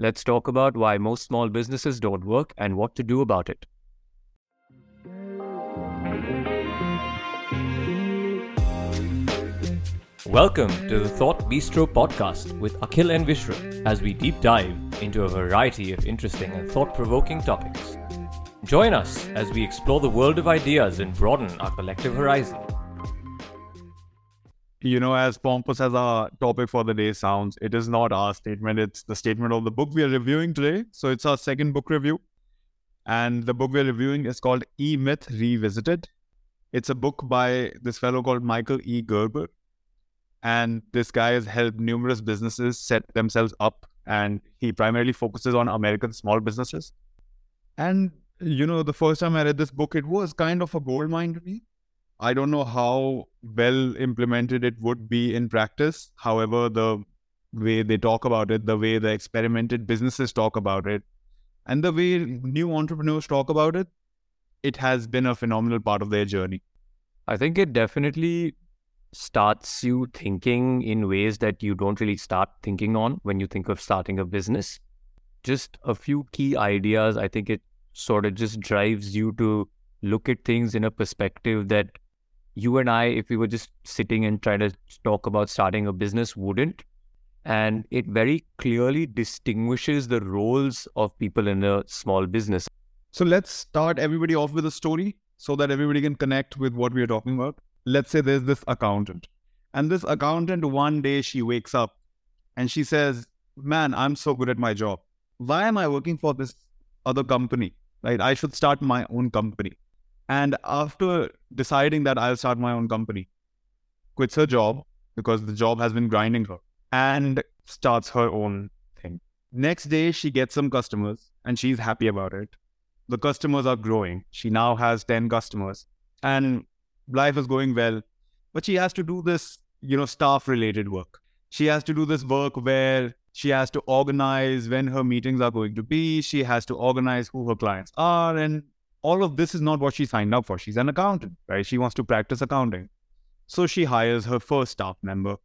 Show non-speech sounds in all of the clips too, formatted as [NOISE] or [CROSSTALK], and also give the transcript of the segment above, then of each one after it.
Let's talk about why most small businesses don't work and what to do about it. Welcome to the Thought Bistro podcast with Akhil and Vishrut as we deep dive into a variety of interesting and thought provoking topics. Join us as we explore the world of ideas and broaden our collective horizon. You know, as pompous as our topic for the day sounds, it is not our statement, it's the statement of the book we are reviewing today. So it's our second book review. And the book we're reviewing is called E Myth Revisited. It's a book by this fellow called Michael E. Gerber and this guy has helped numerous businesses set themselves up and he primarily focuses on american small businesses and you know the first time i read this book it was kind of a gold mine to me i don't know how well implemented it would be in practice however the way they talk about it the way the experimented businesses talk about it and the way new entrepreneurs talk about it it has been a phenomenal part of their journey i think it definitely starts you thinking in ways that you don't really start thinking on when you think of starting a business. Just a few key ideas. I think it sort of just drives you to look at things in a perspective that you and I, if we were just sitting and trying to talk about starting a business, wouldn't. And it very clearly distinguishes the roles of people in a small business. So let's start everybody off with a story so that everybody can connect with what we are talking about let's say there's this accountant, and this accountant one day she wakes up and she says, Man, I'm so good at my job. Why am I working for this other company? Right? I should start my own company. And after deciding that I'll start my own company, quits her job because the job has been grinding her and starts her own thing. Next day, she gets some customers and she's happy about it. The customers are growing. She now has 10 customers. And life is going well, but she has to do this, you know, staff related work. She has to do this work where she has to organize when her meetings are going to be. She has to organize who her clients are. And all of this is not what she signed up for. She's an accountant, right? She wants to practice accounting. So she hires her first staff member.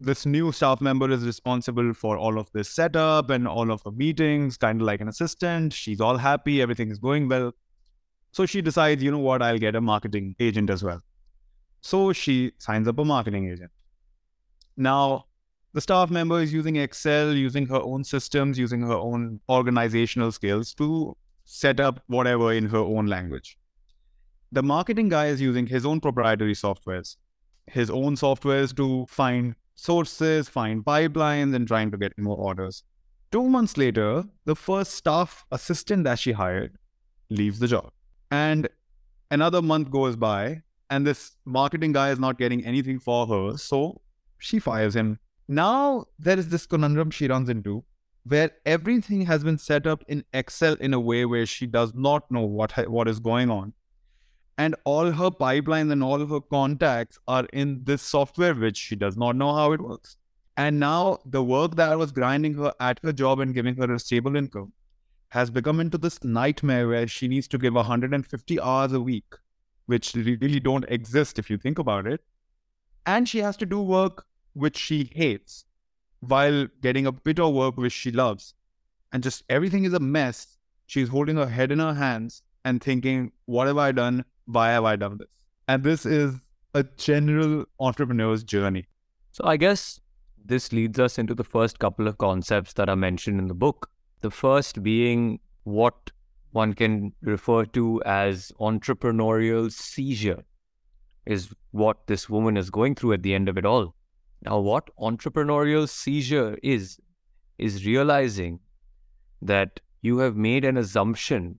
This new staff member is responsible for all of this setup and all of the meetings, kind of like an assistant. She's all happy, everything is going well. So she decides, you know what, I'll get a marketing agent as well. So she signs up a marketing agent. Now, the staff member is using Excel, using her own systems, using her own organizational skills to set up whatever in her own language. The marketing guy is using his own proprietary softwares, his own softwares to find sources, find pipelines, and trying to get more orders. Two months later, the first staff assistant that she hired leaves the job. And another month goes by, and this marketing guy is not getting anything for her. So she fires him. Now there is this conundrum she runs into where everything has been set up in Excel in a way where she does not know what, what is going on. And all her pipelines and all of her contacts are in this software, which she does not know how it works. And now the work that was grinding her at her job and giving her a stable income has become into this nightmare where she needs to give 150 hours a week, which really don't exist if you think about it. And she has to do work which she hates while getting a bit of work which she loves. And just everything is a mess. She's holding her head in her hands and thinking, what have I done? Why have I done this? And this is a general entrepreneur's journey. So I guess this leads us into the first couple of concepts that are mentioned in the book. The first being what one can refer to as entrepreneurial seizure, is what this woman is going through at the end of it all. Now, what entrepreneurial seizure is, is realizing that you have made an assumption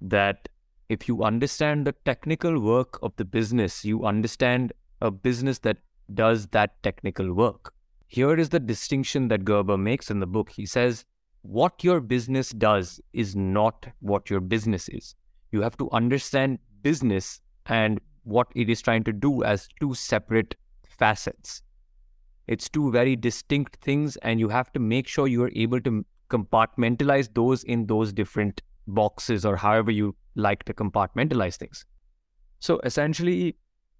that if you understand the technical work of the business, you understand a business that does that technical work. Here is the distinction that Gerber makes in the book. He says, what your business does is not what your business is. You have to understand business and what it is trying to do as two separate facets. It's two very distinct things, and you have to make sure you are able to compartmentalize those in those different boxes or however you like to compartmentalize things. So essentially,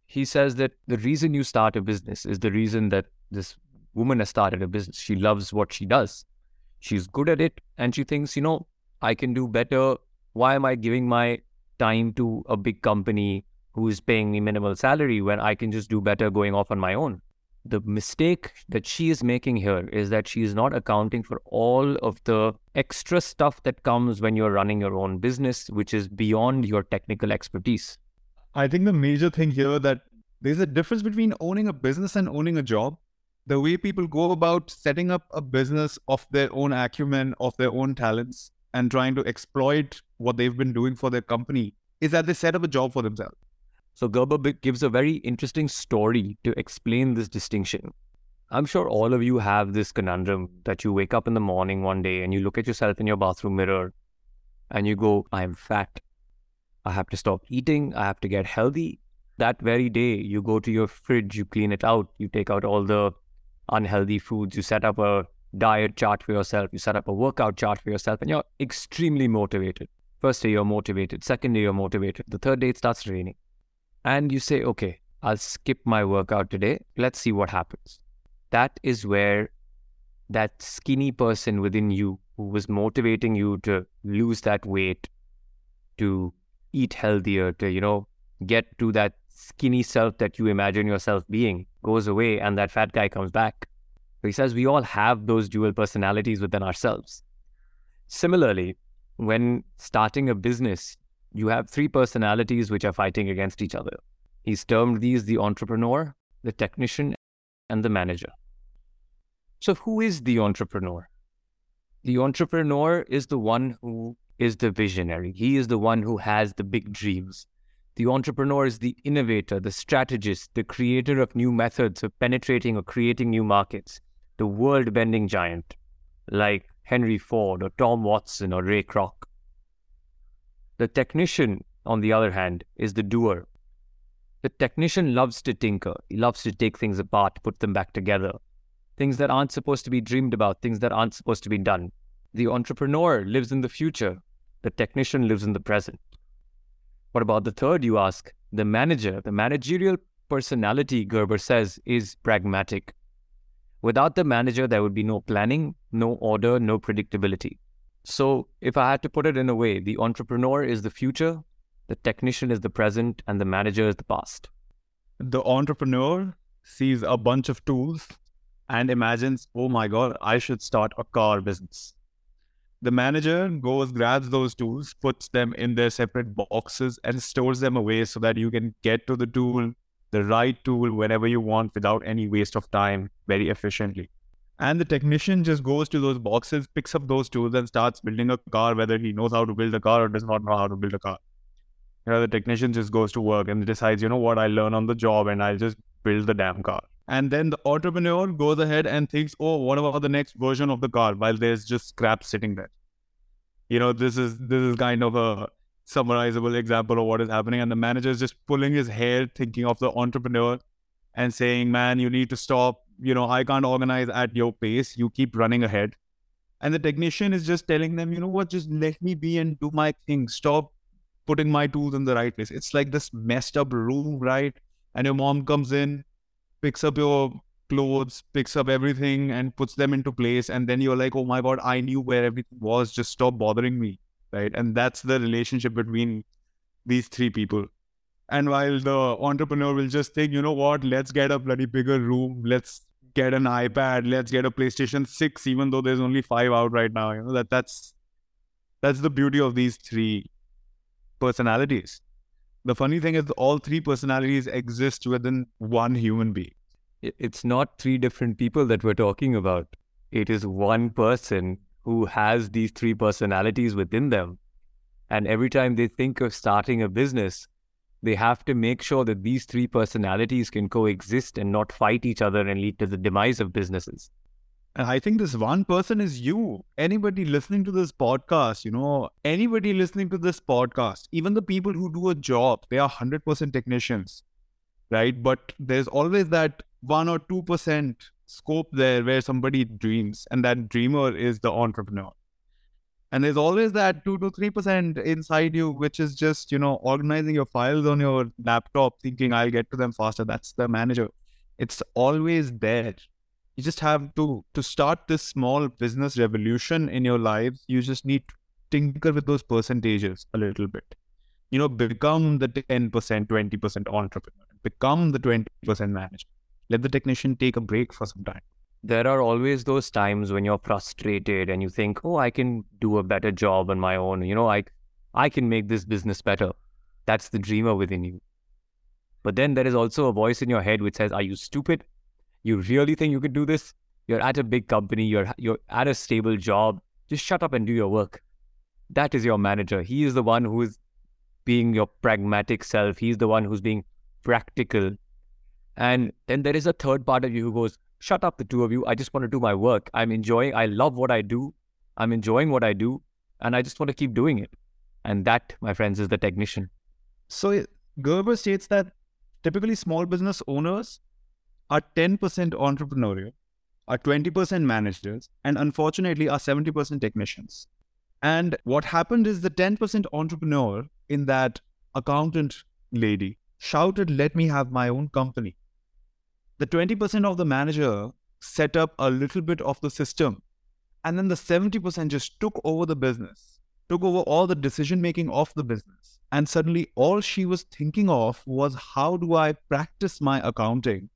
he says that the reason you start a business is the reason that this woman has started a business. She loves what she does. She's good at it and she thinks, you know, I can do better. Why am I giving my time to a big company who is paying me minimal salary when I can just do better going off on my own? The mistake that she is making here is that she is not accounting for all of the extra stuff that comes when you're running your own business, which is beyond your technical expertise. I think the major thing here that there's a difference between owning a business and owning a job. The way people go about setting up a business of their own acumen, of their own talents, and trying to exploit what they've been doing for their company is that they set up a job for themselves. So Gerber gives a very interesting story to explain this distinction. I'm sure all of you have this conundrum that you wake up in the morning one day and you look at yourself in your bathroom mirror and you go, I'm fat. I have to stop eating. I have to get healthy. That very day, you go to your fridge, you clean it out, you take out all the unhealthy foods, you set up a diet chart for yourself, you set up a workout chart for yourself, and you're extremely motivated. First day, you're motivated. Second day, you're motivated. The third day, it starts raining. And you say, okay, I'll skip my workout today. Let's see what happens. That is where that skinny person within you who was motivating you to lose that weight, to eat healthier, to, you know, get to that skinny self that you imagine yourself being goes away and that fat guy comes back. He says we all have those dual personalities within ourselves. Similarly, when starting a business, you have three personalities which are fighting against each other. He's termed these the entrepreneur, the technician, and the manager. So, who is the entrepreneur? The entrepreneur is the one who is the visionary. He is the one who has the big dreams. The entrepreneur is the innovator, the strategist, the creator of new methods of penetrating or creating new markets, the world bending giant like Henry Ford or Tom Watson or Ray Kroc. The technician, on the other hand, is the doer. The technician loves to tinker, he loves to take things apart, put them back together. Things that aren't supposed to be dreamed about, things that aren't supposed to be done. The entrepreneur lives in the future, the technician lives in the present. What about the third, you ask? The manager, the managerial personality, Gerber says, is pragmatic. Without the manager, there would be no planning, no order, no predictability. So, if I had to put it in a way, the entrepreneur is the future, the technician is the present, and the manager is the past. The entrepreneur sees a bunch of tools and imagines, oh my God, I should start a car business. The manager goes, grabs those tools, puts them in their separate boxes, and stores them away so that you can get to the tool, the right tool, whenever you want without any waste of time very efficiently. And the technician just goes to those boxes, picks up those tools, and starts building a car, whether he knows how to build a car or does not know how to build a car. You know, the technician just goes to work and decides, you know what, I learn on the job and I'll just build the damn car. And then the entrepreneur goes ahead and thinks, oh, what about the next version of the car while there's just scrap sitting there? You know, this is this is kind of a summarizable example of what is happening. And the manager is just pulling his hair, thinking of the entrepreneur and saying, Man, you need to stop. You know, I can't organize at your pace. You keep running ahead. And the technician is just telling them, you know what, just let me be and do my thing. Stop putting my tools in the right place. It's like this messed up room, right? And your mom comes in, picks up your clothes, picks up everything and puts them into place. And then you're like, oh my God, I knew where everything was. Just stop bothering me. Right. And that's the relationship between these three people. And while the entrepreneur will just think, you know what, let's get a bloody bigger room. Let's get an iPad. Let's get a PlayStation 6, even though there's only five out right now. You know, that that's that's the beauty of these three personalities. The funny thing is all three personalities exist within one human being it's not three different people that we're talking about. It is one person who has these three personalities within them. And every time they think of starting a business, they have to make sure that these three personalities can coexist and not fight each other and lead to the demise of businesses. And I think this one person is you. Anybody listening to this podcast, you know, anybody listening to this podcast, even the people who do a job, they are 100% technicians, right? But there's always that one or two percent scope there where somebody dreams, and that dreamer is the entrepreneur. And there's always that two to three percent inside you, which is just you know organizing your files on your laptop, thinking I'll get to them faster. That's the manager. It's always there. you just have to to start this small business revolution in your lives you just need to tinker with those percentages a little bit you know become the 10% 20% entrepreneur become the 20% manager let the technician take a break for some time there are always those times when you're frustrated and you think oh i can do a better job on my own you know i i can make this business better that's the dreamer within you but then there is also a voice in your head which says are you stupid you really think you could do this? You're at a big company, you're you're at a stable job. Just shut up and do your work. That is your manager. He is the one who is being your pragmatic self. He's the one who's being practical. And then there is a third part of you who goes, Shut up, the two of you. I just want to do my work. I'm enjoying, I love what I do. I'm enjoying what I do. And I just want to keep doing it. And that, my friends, is the technician. So Gerber states that typically small business owners are 10% entrepreneurial, are 20% managers, and unfortunately are 70% technicians. And what happened is the 10% entrepreneur in that accountant lady shouted, Let me have my own company. The 20% of the manager set up a little bit of the system. And then the 70% just took over the business, took over all the decision making of the business. And suddenly, all she was thinking of was how do I practice my accounting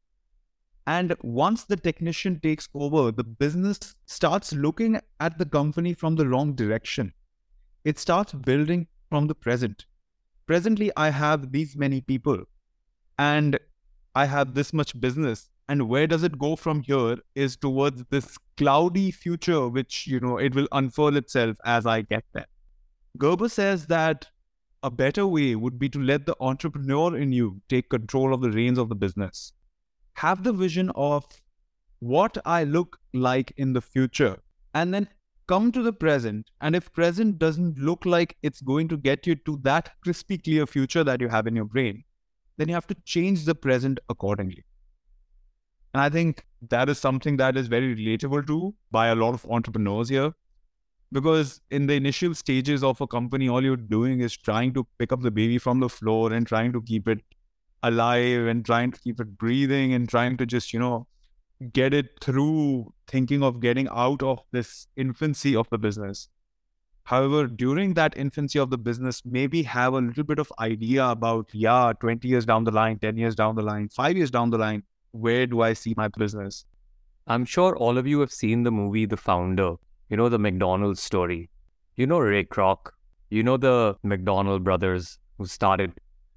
and once the technician takes over, the business starts looking at the company from the wrong direction. It starts building from the present. Presently, I have these many people and I have this much business. And where does it go from here is towards this cloudy future, which, you know, it will unfurl itself as I get there. Gerber says that a better way would be to let the entrepreneur in you take control of the reins of the business have the vision of what I look like in the future and then come to the present. And if present doesn't look like it's going to get you to that crispy clear future that you have in your brain, then you have to change the present accordingly. And I think that is something that is very relatable to by a lot of entrepreneurs here. Because in the initial stages of a company, all you're doing is trying to pick up the baby from the floor and trying to keep it alive and trying to keep it breathing and trying to just, you know, get it through thinking of getting out of this infancy of the business. However, during that infancy of the business, maybe have a little bit of idea about, yeah, 20 years down the line, 10 years down the line, five years down the line, where do I see my business? I'm sure all of you have seen the movie The Founder, you know, the McDonald's story. You know Ray Kroc, you know the McDonald brothers who started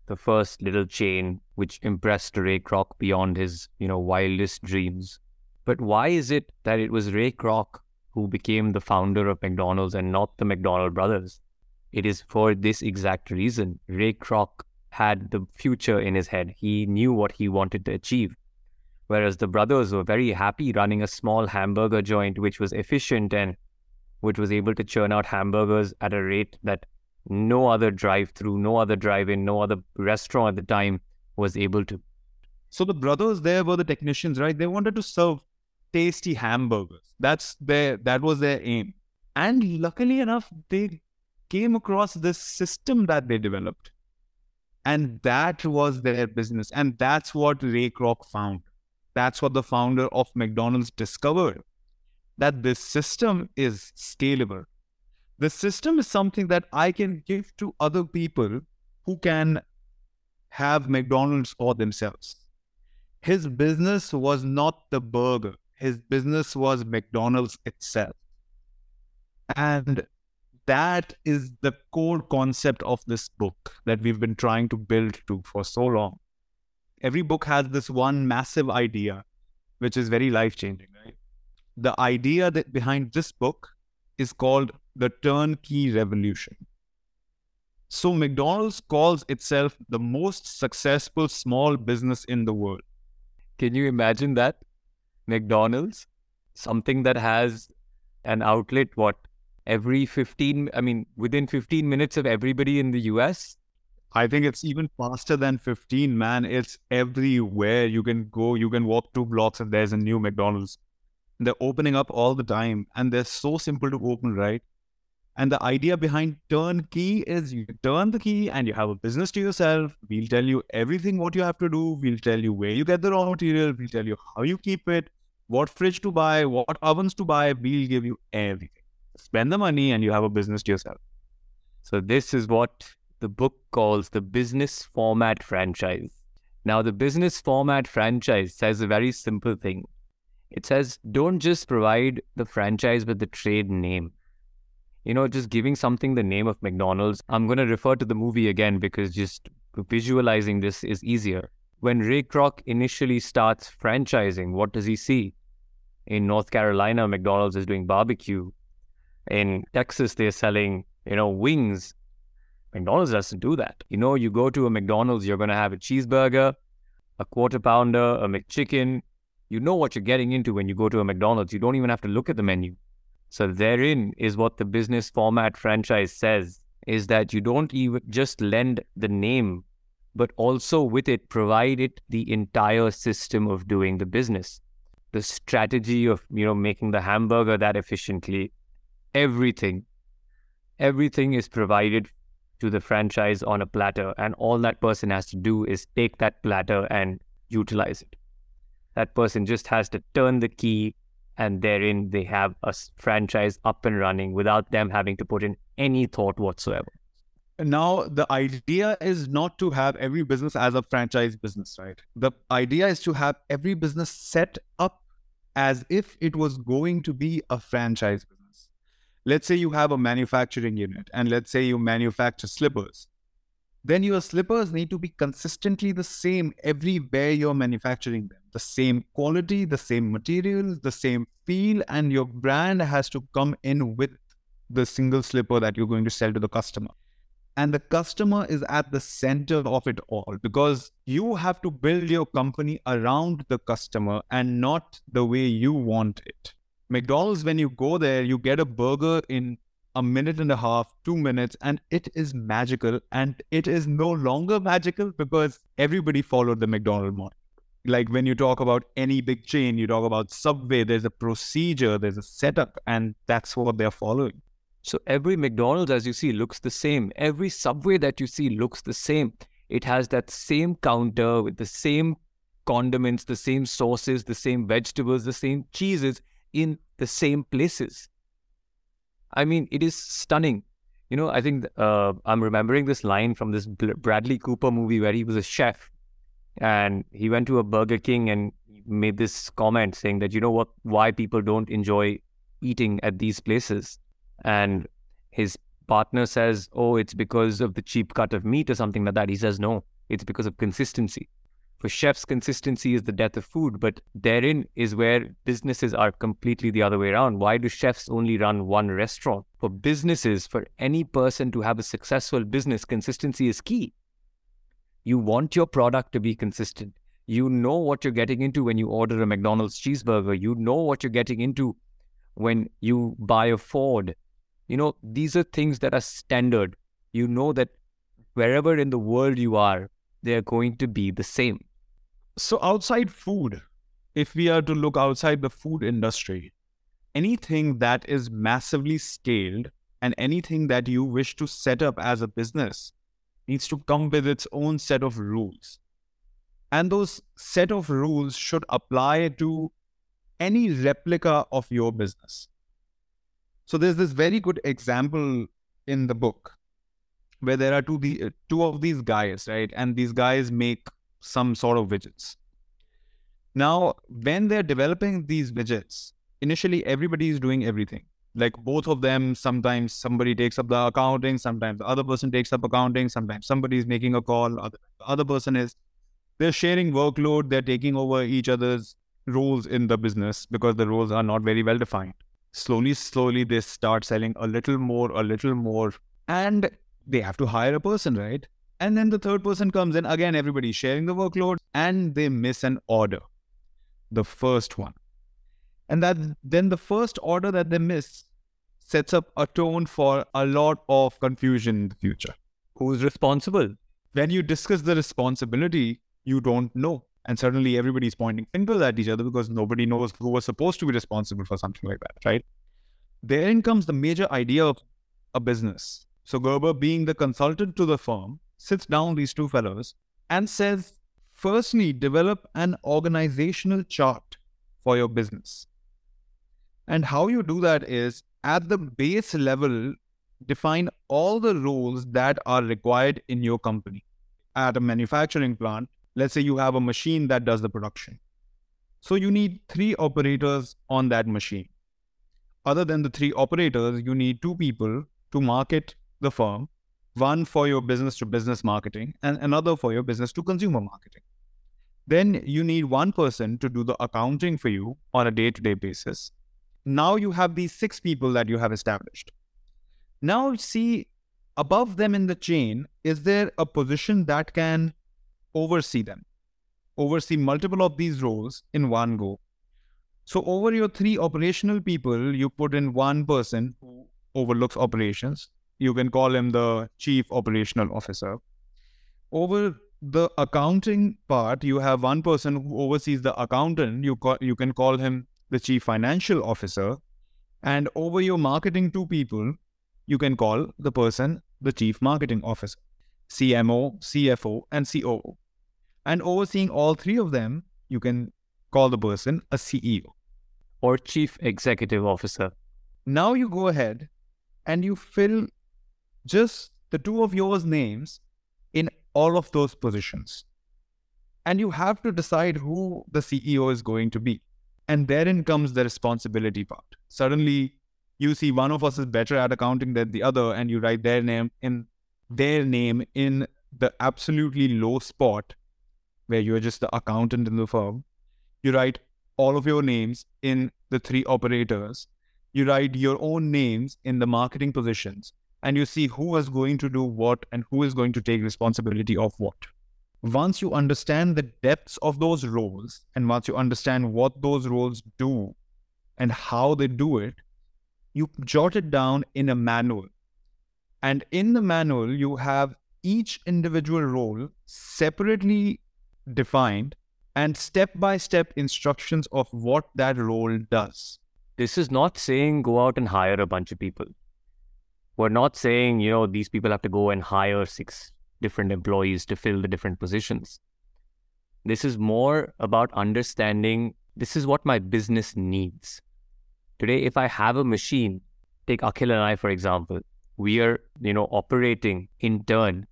the first little chain which impressed Ray Kroc beyond his, you know, wildest dreams. But why is it that it was Ray Kroc who became the founder of McDonald's and not the McDonald brothers? It is for this exact reason. Ray Kroc had the future in his head. He knew what he wanted to achieve. Whereas the brothers were very happy running a small hamburger joint which was efficient and which was able to churn out hamburgers at a rate that no other drive through, no other drive in, no other restaurant at the time was able to. So the brothers there were the technicians, right? They wanted to serve tasty hamburgers. That's their that was their aim. And luckily enough, they came across this system that they developed. And that was their business. And that's what Ray Kroc found. That's what the founder of McDonald's discovered. That this system is scalable the system is something that I can give to other people who can have McDonald's for themselves. His business was not the burger, his business was McDonald's itself. And that is the core concept of this book that we've been trying to build to for so long. Every book has this one massive idea, which is very life changing, right? The idea that behind this book is called the turnkey revolution. So, McDonald's calls itself the most successful small business in the world. Can you imagine that? McDonald's, something that has an outlet, what, every 15, I mean, within 15 minutes of everybody in the US? I think it's even faster than 15, man. It's everywhere. You can go, you can walk two blocks and there's a new McDonald's. They're opening up all the time and they're so simple to open, right? And the idea behind turnkey is you turn the key and you have a business to yourself. We'll tell you everything what you have to do. We'll tell you where you get the raw material. We'll tell you how you keep it. What fridge to buy, what ovens to buy. We'll give you everything. Spend the money and you have a business to yourself. So, this is what the book calls the business format franchise. Now, the business format franchise says a very simple thing it says, don't just provide the franchise with the trade name. You know, just giving something the name of McDonald's. I'm going to refer to the movie again because just visualizing this is easier. When Ray Kroc initially starts franchising, what does he see? In North Carolina, McDonald's is doing barbecue. In Texas, they're selling, you know, wings. McDonald's doesn't do that. You know, you go to a McDonald's, you're going to have a cheeseburger, a quarter pounder, a McChicken, you know what you're getting into when you go to a McDonald's. You don't even have to look at the menu. So therein is what the business format franchise says is that you don't even just lend the name, but also with it provide it the entire system of doing the business. The strategy of, you know, making the hamburger that efficiently, everything. Everything is provided to the franchise on a platter, and all that person has to do is take that platter and utilize it. That person just has to turn the key, and therein they have a franchise up and running without them having to put in any thought whatsoever. Now, the idea is not to have every business as a franchise business, right? The idea is to have every business set up as if it was going to be a franchise business. Let's say you have a manufacturing unit, and let's say you manufacture slippers then your slippers need to be consistently the same everywhere you're manufacturing them. The same quality, the same materials, the same feel, and your brand has to come in with the single slipper that you're going to sell to the customer. And the customer is at the center of it all because you have to build your company around the customer and not the way you want it. McDonald's, when you go there, you get a burger in a minute and a half, two minutes, and it is magical. And it is no longer magical because everybody followed the McDonald model. Like when you talk about any big chain, you talk about Subway, there's a procedure, there's a setup, and that's what they're following. So every McDonald's, as you see, looks the same. Every Subway that you see looks the same. It has that same counter with the same condiments, the same sauces, the same vegetables, the same cheeses in the same places. I mean, it is stunning. You know, I think uh, I'm remembering this line from this Bradley Cooper movie where he was a chef and he went to a Burger King and made this comment saying that, you know what, why people don't enjoy eating at these places. And his partner says, oh, it's because of the cheap cut of meat or something like that. He says, no, it's because of consistency. For chefs, consistency is the death of food, but therein is where businesses are completely the other way around. Why do chefs only run one restaurant? For businesses, for any person to have a successful business, consistency is key. You want your product to be consistent. You know what you're getting into when you order a McDonald's cheeseburger. You know what you're getting into when you buy a Ford. You know, these are things that are standard. You know that wherever in the world you are, they're going to be the same. So, outside food, if we are to look outside the food industry, anything that is massively scaled and anything that you wish to set up as a business needs to come with its own set of rules. And those set of rules should apply to any replica of your business. So there's this very good example in the book where there are two the two of these guys, right? And these guys make some sort of widgets. Now, when they're developing these widgets, initially everybody is doing everything. Like both of them, sometimes somebody takes up the accounting, sometimes the other person takes up accounting, sometimes somebody is making a call, other the other person is. They're sharing workload, they're taking over each other's roles in the business because the roles are not very well defined. Slowly, slowly, they start selling a little more, a little more, and they have to hire a person, right? And then the third person comes in. Again, everybody's sharing the workload and they miss an order. The first one. And that then the first order that they miss sets up a tone for a lot of confusion in the future. Who's responsible? When you discuss the responsibility, you don't know. And suddenly everybody's pointing fingers at each other because nobody knows who was supposed to be responsible for something like that, right? Therein comes the major idea of a business. So Gerber, being the consultant to the firm, sits down these two fellows and says, firstly, develop an organizational chart for your business. And how you do that is at the base level, define all the roles that are required in your company. At a manufacturing plant, let's say you have a machine that does the production. So you need three operators on that machine. Other than the three operators, you need two people to market the firm one for your business to business marketing and another for your business to consumer marketing. Then you need one person to do the accounting for you on a day to day basis. Now you have these six people that you have established. Now, see, above them in the chain, is there a position that can oversee them, oversee multiple of these roles in one go? So, over your three operational people, you put in one person who overlooks operations, you can call him the chief operational officer. Over the accounting part, you have one person who oversees the accountant. You call, you can call him the chief financial officer. And over your marketing two people, you can call the person the chief marketing officer, CMO, CFO, and COO. And overseeing all three of them, you can call the person a CEO or chief executive officer. Now you go ahead and you fill just the two of yours names in all of those positions. And you have to decide who the CEO is going to be. And therein comes the responsibility part. Suddenly, you see one of us is better at accounting than the other, and you write their name in their name in the absolutely low spot where you're just the accountant in the firm. You write all of your names in the three operators. You write your own names in the marketing positions and you see who is going to do what and who is going to take responsibility of what. Once you understand the depths of those roles and once you understand what those roles do and how they do it, you jot it down in a manual. And in the manual, you have each individual role separately defined and step by step instructions of what that role does. This is not saying go out and hire a bunch of people. We're not saying, you know, these people have to go and hire six different employees to fill the different positions. This is more about understanding this is what my business needs. Today, if I have a machine, take Akhil and I, for example, we are, you know, operating in turn.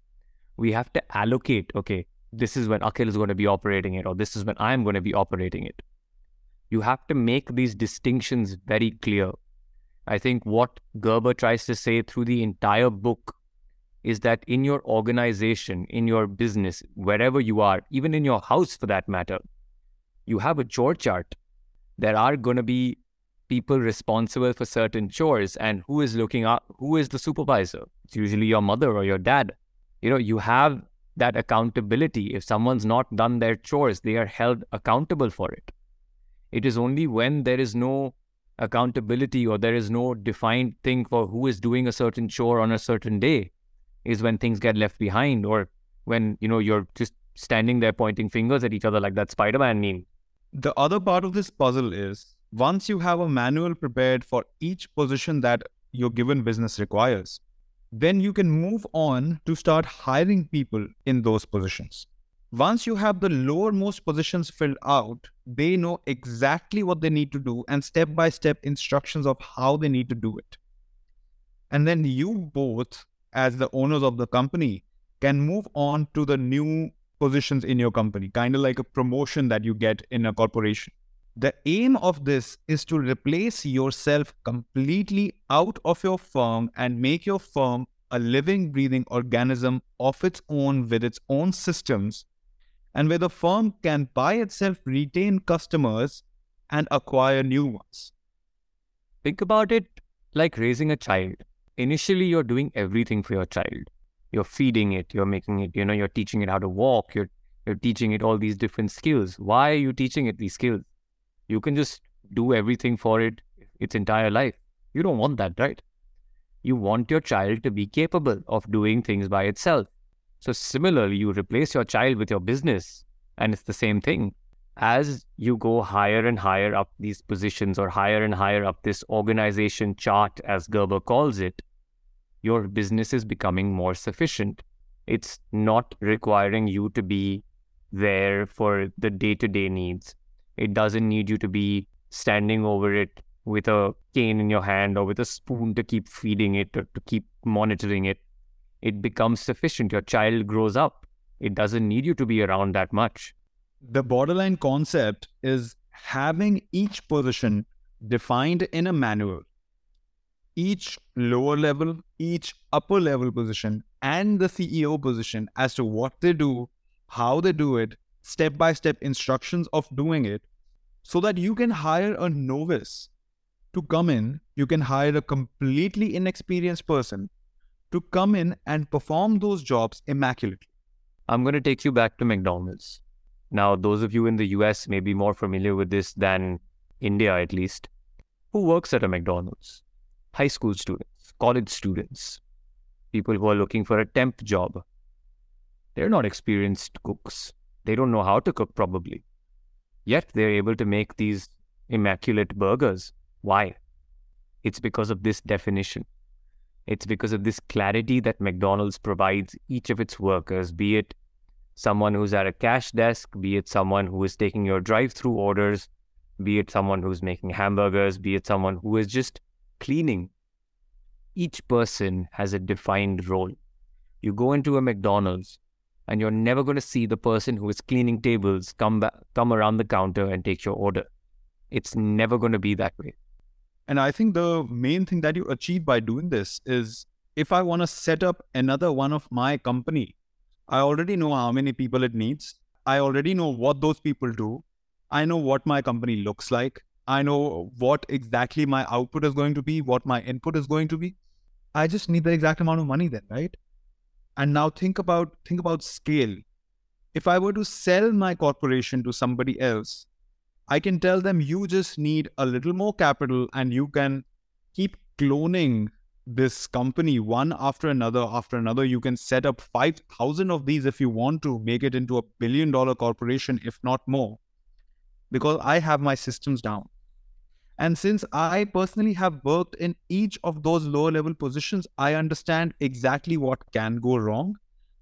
We have to allocate, okay, this is when Akhil is going to be operating it, or this is when I'm going to be operating it. You have to make these distinctions very clear. I think what Gerber tries to say through the entire book is that in your organization, in your business, wherever you are, even in your house for that matter, you have a chore chart. There are going to be people responsible for certain chores and who is looking up, who is the supervisor? It's usually your mother or your dad. You know, you have that accountability. If someone's not done their chores, they are held accountable for it. It is only when there is no accountability or there is no defined thing for who is doing a certain chore on a certain day is when things get left behind or when you know you're just standing there pointing fingers at each other like that spider-man meme the other part of this puzzle is once you have a manual prepared for each position that your given business requires then you can move on to start hiring people in those positions once you have the lowermost positions filled out, they know exactly what they need to do and step by step instructions of how they need to do it. And then you both, as the owners of the company, can move on to the new positions in your company, kind of like a promotion that you get in a corporation. The aim of this is to replace yourself completely out of your firm and make your firm a living, breathing organism of its own with its own systems and where the firm can by itself retain customers and acquire new ones. Think about it like raising a child. Initially, you're doing everything for your child. You're feeding it, you're making it, you know, you're teaching it how to walk, you're, you're teaching it all these different skills. Why are you teaching it these skills? You can just do everything for it its entire life. You don't want that, right? You want your child to be capable of doing things by itself. So, similarly, you replace your child with your business, and it's the same thing. As you go higher and higher up these positions or higher and higher up this organization chart, as Gerber calls it, your business is becoming more sufficient. It's not requiring you to be there for the day to day needs. It doesn't need you to be standing over it with a cane in your hand or with a spoon to keep feeding it or to keep monitoring it. It becomes sufficient. Your child grows up. It doesn't need you to be around that much. The borderline concept is having each position defined in a manual. Each lower level, each upper level position, and the CEO position as to what they do, how they do it, step by step instructions of doing it, so that you can hire a novice to come in, you can hire a completely inexperienced person to come in and perform those jobs immaculately. I'm going to take you back to McDonald's. Now, those of you in the US may be more familiar with this than India, at least. Who works at a McDonald's? High school students, college students, people who are looking for a temp job. They're not experienced cooks. They don't know how to cook, probably. Yet they're able to make these immaculate burgers why? It's because of this definition. It's because of this clarity that McDonald's provides each of its workers, be it someone who's at a cash desk, be it someone who is taking your drive through orders, be it someone who's making hamburgers, be it someone who is just cleaning. Each person has a defined role. You go into a McDonald's and you're never going to see the person who is cleaning tables come back, come around the counter and take your order. It's never going to be that way. And I think the main thing that you achieve by doing this is if I want to set up another one of my company, I already know how many people it needs. I already know what those people do. I know what my company looks like. I know what exactly my output is going to be, what my input is going to be. I just need the exact amount of money then, right? And now think about think about scale. If I were to sell my corporation to somebody else, I can tell them you just need a little more capital and you can keep cloning this company one after another after another. You can set up 5,000 of these if you want to make it into a billion dollar corporation, if not more, because I have my systems down. And since I personally have worked in each of those lower level positions, I understand exactly what can go wrong.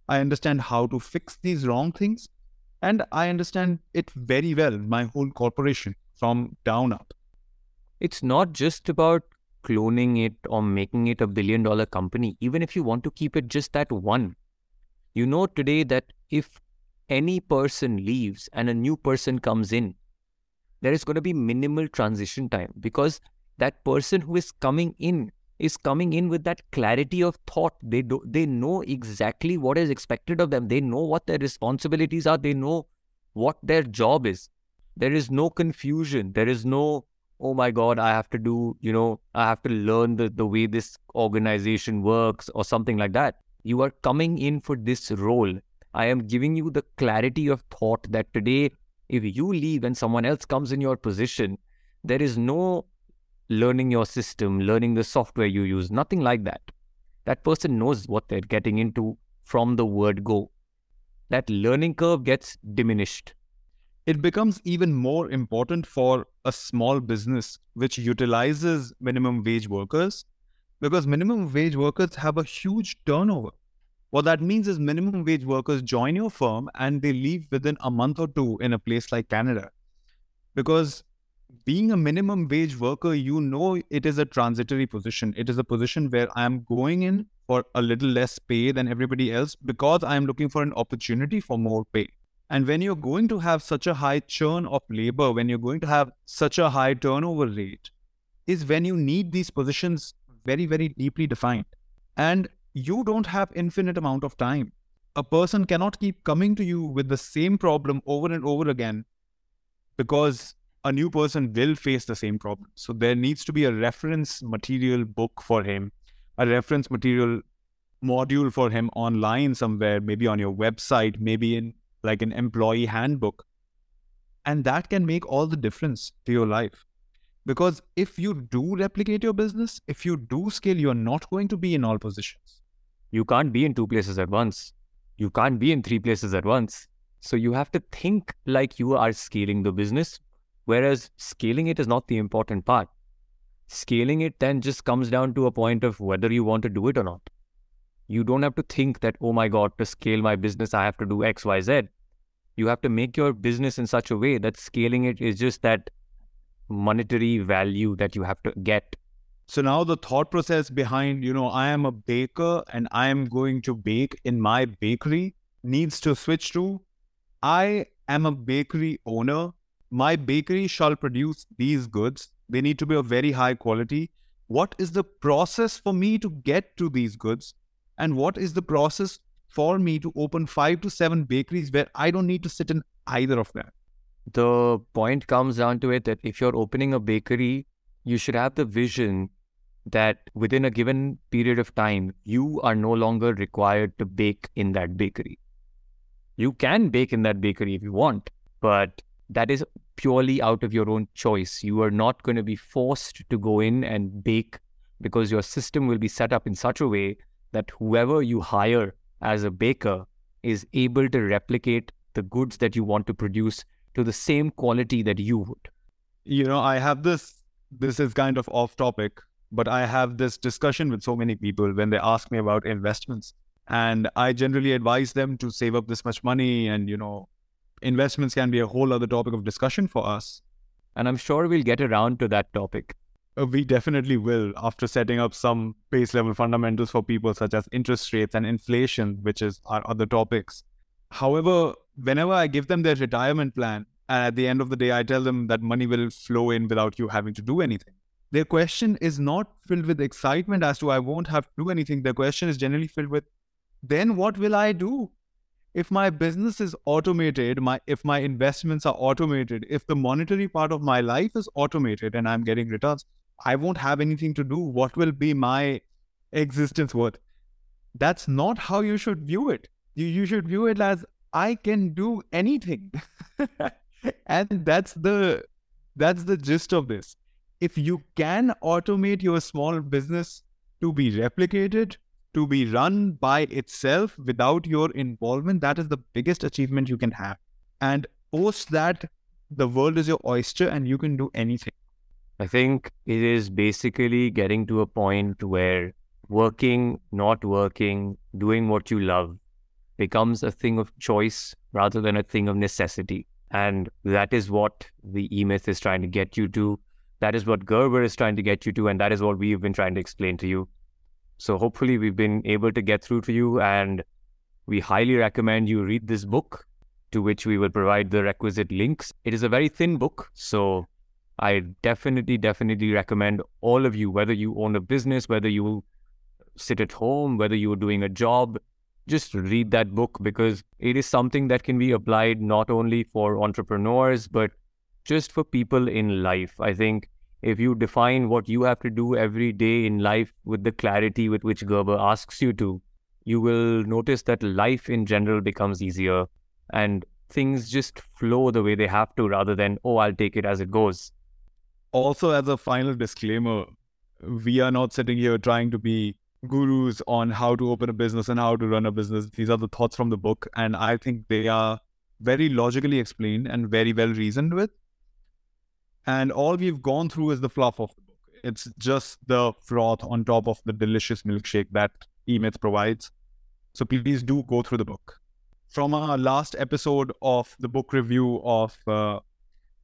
I understand how to fix these wrong things. And I understand it very well, my whole corporation from down up. It's not just about cloning it or making it a billion dollar company, even if you want to keep it just that one. You know today that if any person leaves and a new person comes in, there is going to be minimal transition time because that person who is coming in is coming in with that clarity of thought. They do, they know exactly what is expected of them. They know what their responsibilities are. They know what their job is. There is no confusion. There is no, oh my God, I have to do, you know, I have to learn the, the way this organization works or something like that. You are coming in for this role. I am giving you the clarity of thought that today, if you leave and someone else comes in your position, there is no learning your system, learning the software you use, nothing like that. That person knows what they're getting into from the word go. That learning curve gets diminished. It becomes even more important for a small business which utilizes minimum wage workers because minimum wage workers have a huge turnover. What that means is minimum wage workers join your firm and they leave within a month or two in a place like Canada because being a minimum wage worker, you know it is a transitory position. It is a position where I am going in for a little less pay than everybody else because I am looking for an opportunity for more pay. And when you're going to have such a high churn of labor, when you're going to have such a high turnover rate, is when you need these positions very, very deeply defined. And you don't have infinite amount of time. A person cannot keep coming to you with the same problem over and over again because a new person will face the same problem. So there needs to be a reference material book for him, a reference material module for him online somewhere, maybe on your website, maybe in like an employee handbook. And that can make all the difference to your life. Because if you do replicate your business, if you do scale, you're not going to be in all positions. You can't be in two places at once. You can't be in three places at once. So you have to think like you are scaling the business Whereas scaling it is not the important part. Scaling it then just comes down to a point of whether you want to do it or not. You don't have to think that, oh my God, to scale my business, I have to do X, Y, Z. You have to make your business in such a way that scaling it is just that monetary value that you have to get. So now the thought process behind, you know, I am a baker and I am going to bake in my bakery needs to switch to I am a bakery owner. My bakery shall produce these goods. They need to be of very high quality. What is the process for me to get to these goods? And what is the process for me to open five to seven bakeries where I don't need to sit in either of them? The point comes down to it that if you're opening a bakery, you should have the vision that within a given period of time, you are no longer required to bake in that bakery. You can bake in that bakery if you want, but that is purely out of your own choice. You are not going to be forced to go in and bake because your system will be set up in such a way that whoever you hire as a baker is able to replicate the goods that you want to produce to the same quality that you would. You know, I have this, this is kind of off topic, but I have this discussion with so many people when they ask me about investments. And i generally advise them to save up this much money. And you know investments can be a whole other topic of discussion for us. And i'm sure we'll get around to that topic. Uh, we definitely will after setting up some base level fundamentals for people such as interest rates and inflation which is our other topics. However whenever i give them their retirement plan and at the end of the day i tell them that money will flow in without you having to do anything their question is not filled with excitement as to i won't have to do anything their question is generally filled with then what will I do? If my business is automated, my if my investments are automated, if the monetary part of my life is automated and I'm getting returns, I won't have anything to do. What will be my existence worth? That's not how you should view it. You, you should view it as I can do anything. [LAUGHS] and that's the that's the gist of this. If you can automate your small business to be replicated, to be run by itself without your involvement, that is the biggest achievement you can have. And post that, the world is your oyster and you can do anything. I think it is basically getting to a point where working, not working, doing what you love becomes a thing of choice rather than a thing of necessity. And that is what the E Myth is trying to get you to. That is what Gerber is trying to get you to. And that is what we've been trying to explain to you. So hopefully we've been able to get through to you and we highly recommend you read this book to which we will provide the requisite links. It is a very thin book, so I definitely, definitely recommend all of you, whether you own a business, whether you sit at home, whether you're doing a job, just read that book because it is something that can be applied not only for entrepreneurs, but just for people in life. I think if you define what you have to do every day in life with the clarity with which Gerber asks you to, you will notice that life in general becomes easier and things just flow the way they have to rather than, oh, I'll take it as it goes. Also, as a final disclaimer, we are not sitting here trying to be gurus on how to open a business and how to run a business. These are the thoughts from the book, and I think they are very logically explained and very well reasoned with. And all we've gone through is the fluff of the book. It's just the froth on top of the delicious milkshake that E-Myth provides. So please do go through the book. From our last episode of the book review of uh,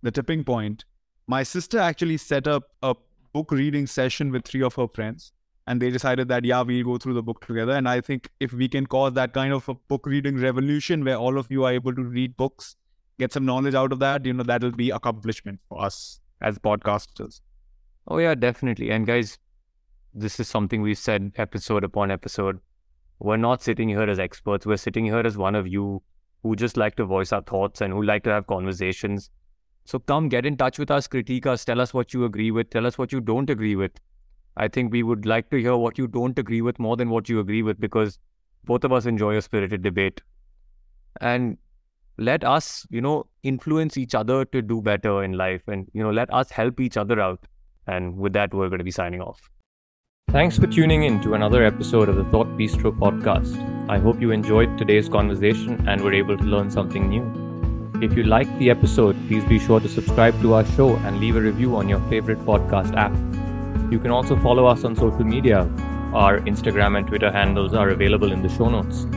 The Tipping Point, my sister actually set up a book reading session with three of her friends. And they decided that, yeah, we'll go through the book together. And I think if we can cause that kind of a book reading revolution where all of you are able to read books get some knowledge out of that, you know, that'll be accomplishment for us as podcasters. Oh yeah, definitely. And guys, this is something we've said episode upon episode. We're not sitting here as experts. We're sitting here as one of you who just like to voice our thoughts and who like to have conversations. So come get in touch with us, critique us, tell us what you agree with, tell us what you don't agree with. I think we would like to hear what you don't agree with more than what you agree with because both of us enjoy a spirited debate. And let us, you know, influence each other to do better in life and, you know, let us help each other out. And with that, we're going to be signing off. Thanks for tuning in to another episode of the Thought Bistro podcast. I hope you enjoyed today's conversation and were able to learn something new. If you liked the episode, please be sure to subscribe to our show and leave a review on your favorite podcast app. You can also follow us on social media. Our Instagram and Twitter handles are available in the show notes.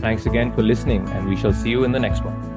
Thanks again for listening, and we shall see you in the next one.